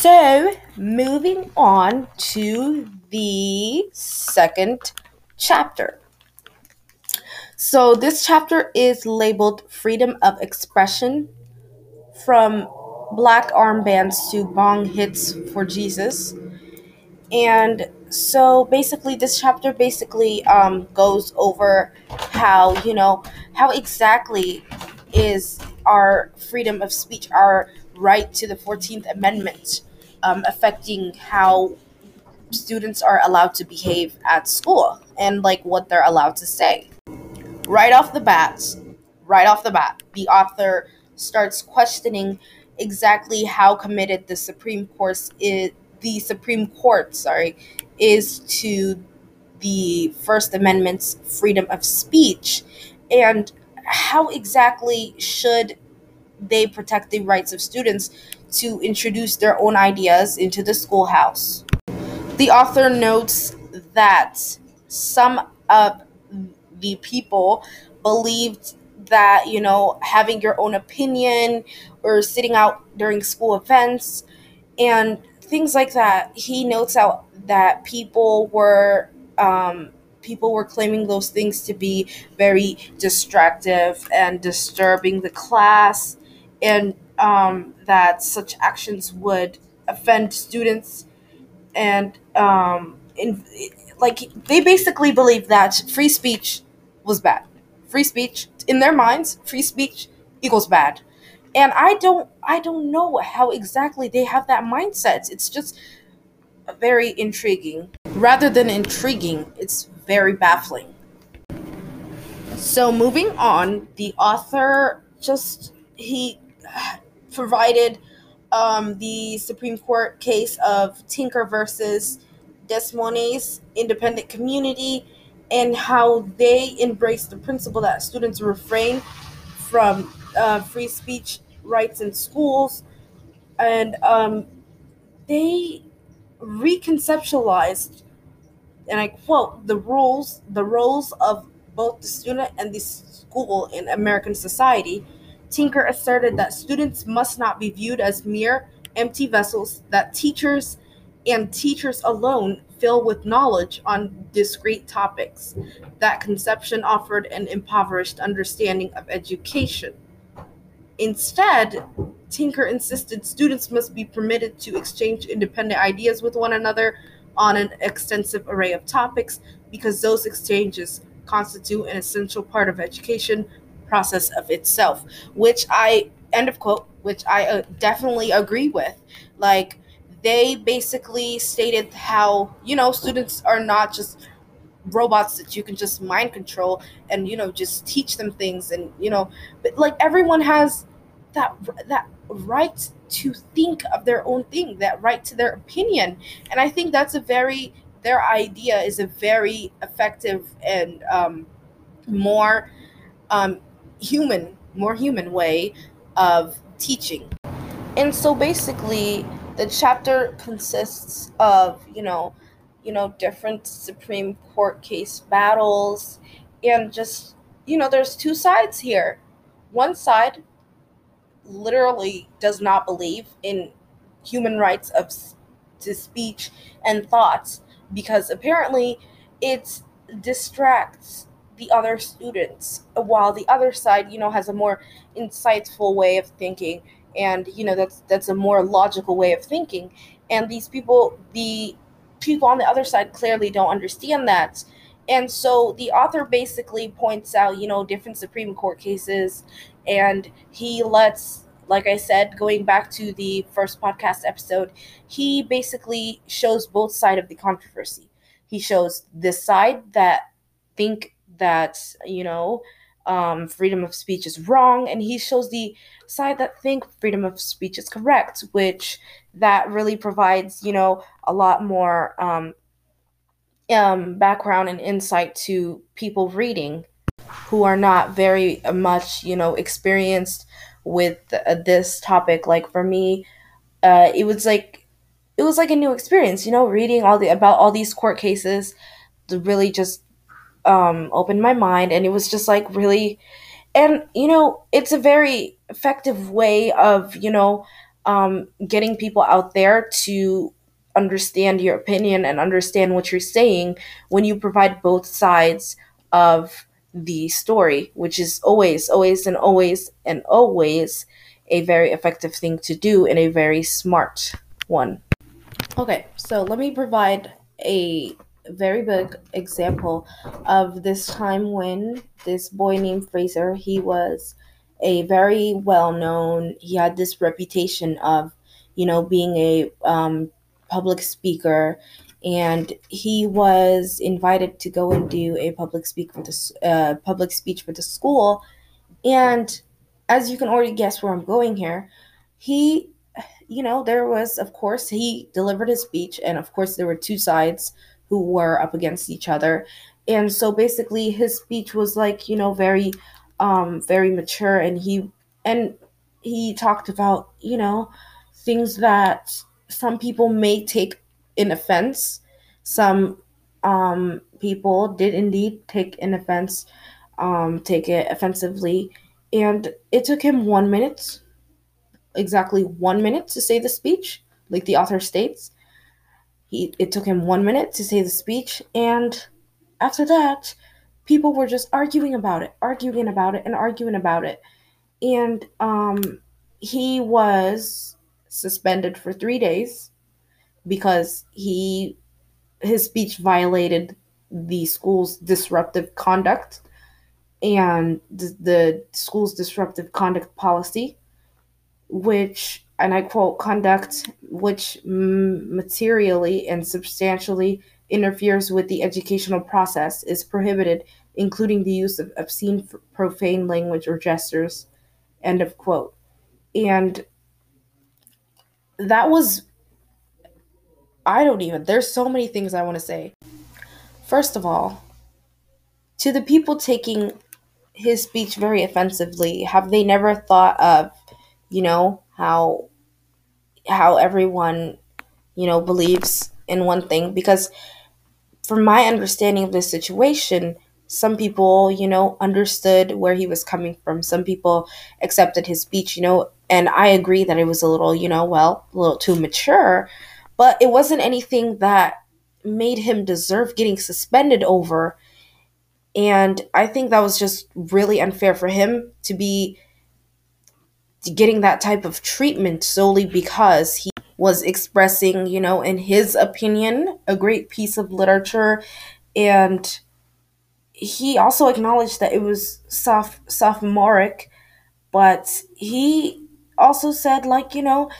So, moving on to the second chapter. So, this chapter is labeled Freedom of Expression from Black Armbands to Bong Hits for Jesus. And so basically this chapter basically um, goes over how you know how exactly is our freedom of speech our right to the 14th amendment um, affecting how students are allowed to behave at school and like what they're allowed to say. Right off the bat right off the bat the author starts questioning exactly how committed the supreme court is the supreme court sorry is to the First Amendment's freedom of speech and how exactly should they protect the rights of students to introduce their own ideas into the schoolhouse. The author notes that some of the people believed that, you know, having your own opinion or sitting out during school events and things like that, he notes out that people were um, people were claiming those things to be very distractive and disturbing the class, and um, that such actions would offend students, and um, in, like they basically believe that free speech was bad. Free speech, in their minds, free speech equals bad. And i don't i don't know how exactly they have that mindset. It's just very intriguing. Rather than intriguing it's very baffling. So moving on the author just he provided um, the supreme court case of tinker versus des moines independent community and how they embrace the principle that students refrain from uh, free speech rights in schools, and um, they reconceptualized, and I quote, the rules, the roles of both the student and the school in American society. Tinker asserted that students must not be viewed as mere empty vessels that teachers and teachers alone fill with knowledge on discrete topics. That conception offered an impoverished understanding of education. Instead, Tinker insisted students must be permitted to exchange independent ideas with one another on an extensive array of topics because those exchanges constitute an essential part of education process of itself which i end of quote which i uh, definitely agree with. Like they basically stated how you know students are not just robots that you can just mind control and you know just teach them things and you know but like everyone has that that right to think of their own thing that right to their opinion. And i think that's a very their idea is a very effective and um, more um, human more human way of teaching. And so basically the chapter consists of you know you know different supreme court case battles and just you know there's two sides here. One side literally does not believe in human rights of to speech and thoughts because apparently it distracts the other students while the other side you know has a more insightful way of thinking and you know that's that's a more logical way of thinking. And these people the people on the other side clearly don't understand that. And so the author basically points out you know different supreme court cases and he lets like i said going back to the first podcast episode he basically shows both side of the controversy. He shows this side that think that you know um, freedom of speech is wrong and he shows the side that think freedom of speech is correct which that really provides you know a lot more um, um, background and insight to people reading who are not very much you know experienced with uh, this topic. Like for me uh, it was like it was like a new experience you know reading all the about all these court cases really just um, opened my mind and it was just like really and you know it's a very effective way of you know um, getting people out there to understand your opinion and understand what you're saying when you provide both sides of the story, which is always, always, and always, and always a very effective thing to do and a very smart one. Okay, so let me provide a very big example of this time when this boy named Fraser, he was a very well known, he had this reputation of, you know, being a um, public speaker. And he was invited to go and do a public speak for the uh, public speech for the school. And as you can already guess where i'm going here he you know there was of course he delivered his speech. And of course there were two sides who were up against each other and so basically his speech was like you know very um very mature and he and he talked about you know things that some people may take in offense. Some um, people did indeed take an offense, um, take it offensively, and it took him one minute, exactly one minute to say the speech, like the author states. He it took him one minute to say the speech, and after that, people were just arguing about it, arguing about it, and arguing about it, and um, he was suspended for three days because he his speech violated the school's disruptive conduct and the, the school's disruptive conduct policy, which, and I quote, conduct which mm, materially and substantially interferes with the educational process is prohibited, including the use of obscene, profane language or gestures. End of quote. And that was I don't even there's so many things I want to say. First of all, to the people taking his speech very offensively, have they never thought of, you know, how how everyone, you know, believes in one thing because from my understanding of this situation, some people, you know, understood where he was coming from. Some people accepted his speech, you know, and I agree that it was a little, you know, well, a little too mature, but it wasn't anything that made him deserve getting suspended over. And I think that was just really unfair for him to be getting that type of treatment solely because he was expressing, you know, in his opinion, a great piece of literature. And he also acknowledged that it was soph- sophomoric, but he also said, like, you know,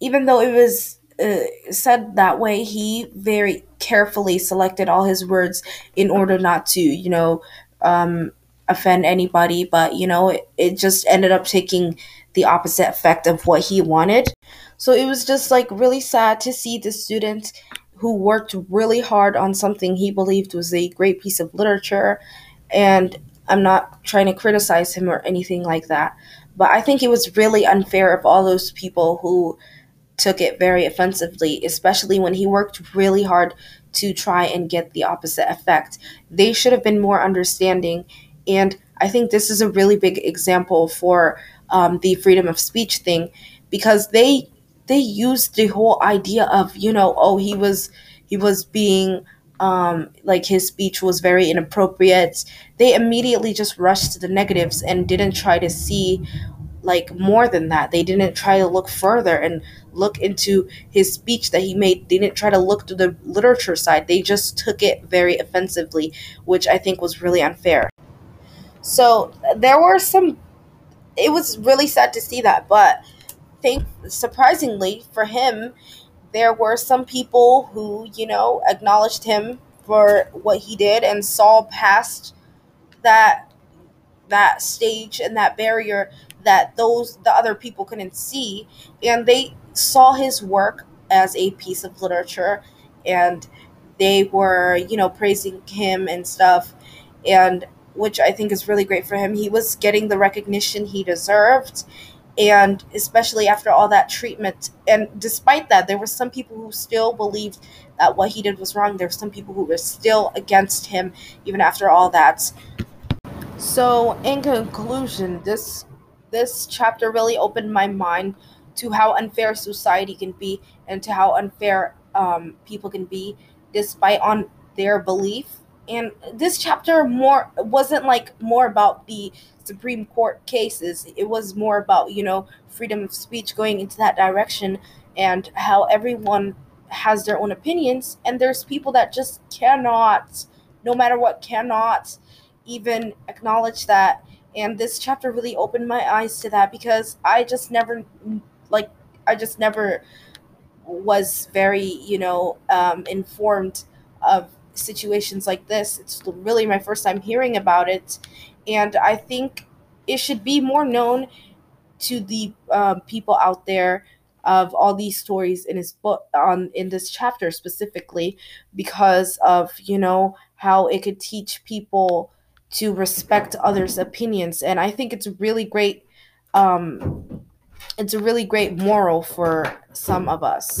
even though it was uh, said that way, he very carefully selected all his words in order not to, you know, um, offend anybody. But, you know, it, it just ended up taking the opposite effect of what he wanted. So it was just like really sad to see the student who worked really hard on something he believed was a great piece of literature. And I'm not trying to criticize him or anything like that. But I think it was really unfair of all those people who took it very offensively, especially when he worked really hard to try and get the opposite effect. They should have been more understanding. And I think this is a really big example for um, the freedom of speech thing because they they used the whole idea of you know oh he was he was being um, like his speech was very inappropriate. They immediately just rushed to the negatives and didn't try to see like more than that. They didn't try to look further and look into his speech that he made. They didn't try to look to the literature side. They just took it very offensively which i think was really unfair so there were some it was really sad to see that but think surprisingly for him, there were some people who, you know, acknowledged him for what he did and saw past that that stage and that barrier that those the other people couldn't see. And they saw his work as a piece of literature and they were you know praising him and stuff. And which i think is really great for him. He was getting the recognition he deserved and especially after all that treatment. And despite that there were some people who still believed that what he did was wrong. There were some people who were still against him even after all that. So in conclusion this this chapter really opened my mind to how unfair society can be and to how unfair um, people can be despite on their belief and this chapter more wasn't like more about the supreme court cases. It was more about you know freedom of speech going into that direction and how everyone has their own opinions. And there's people that just cannot no matter what cannot even acknowledge that. And this chapter really opened my eyes to that because i just never like i just never was very you know um, informed of situations like this. It's really my first time hearing about it. And i think it should be more known to the um, people out there of all these stories in his book on in this chapter specifically because of you know how it could teach people to respect others opinions. And i think it's really great um it's a really great moral for some of us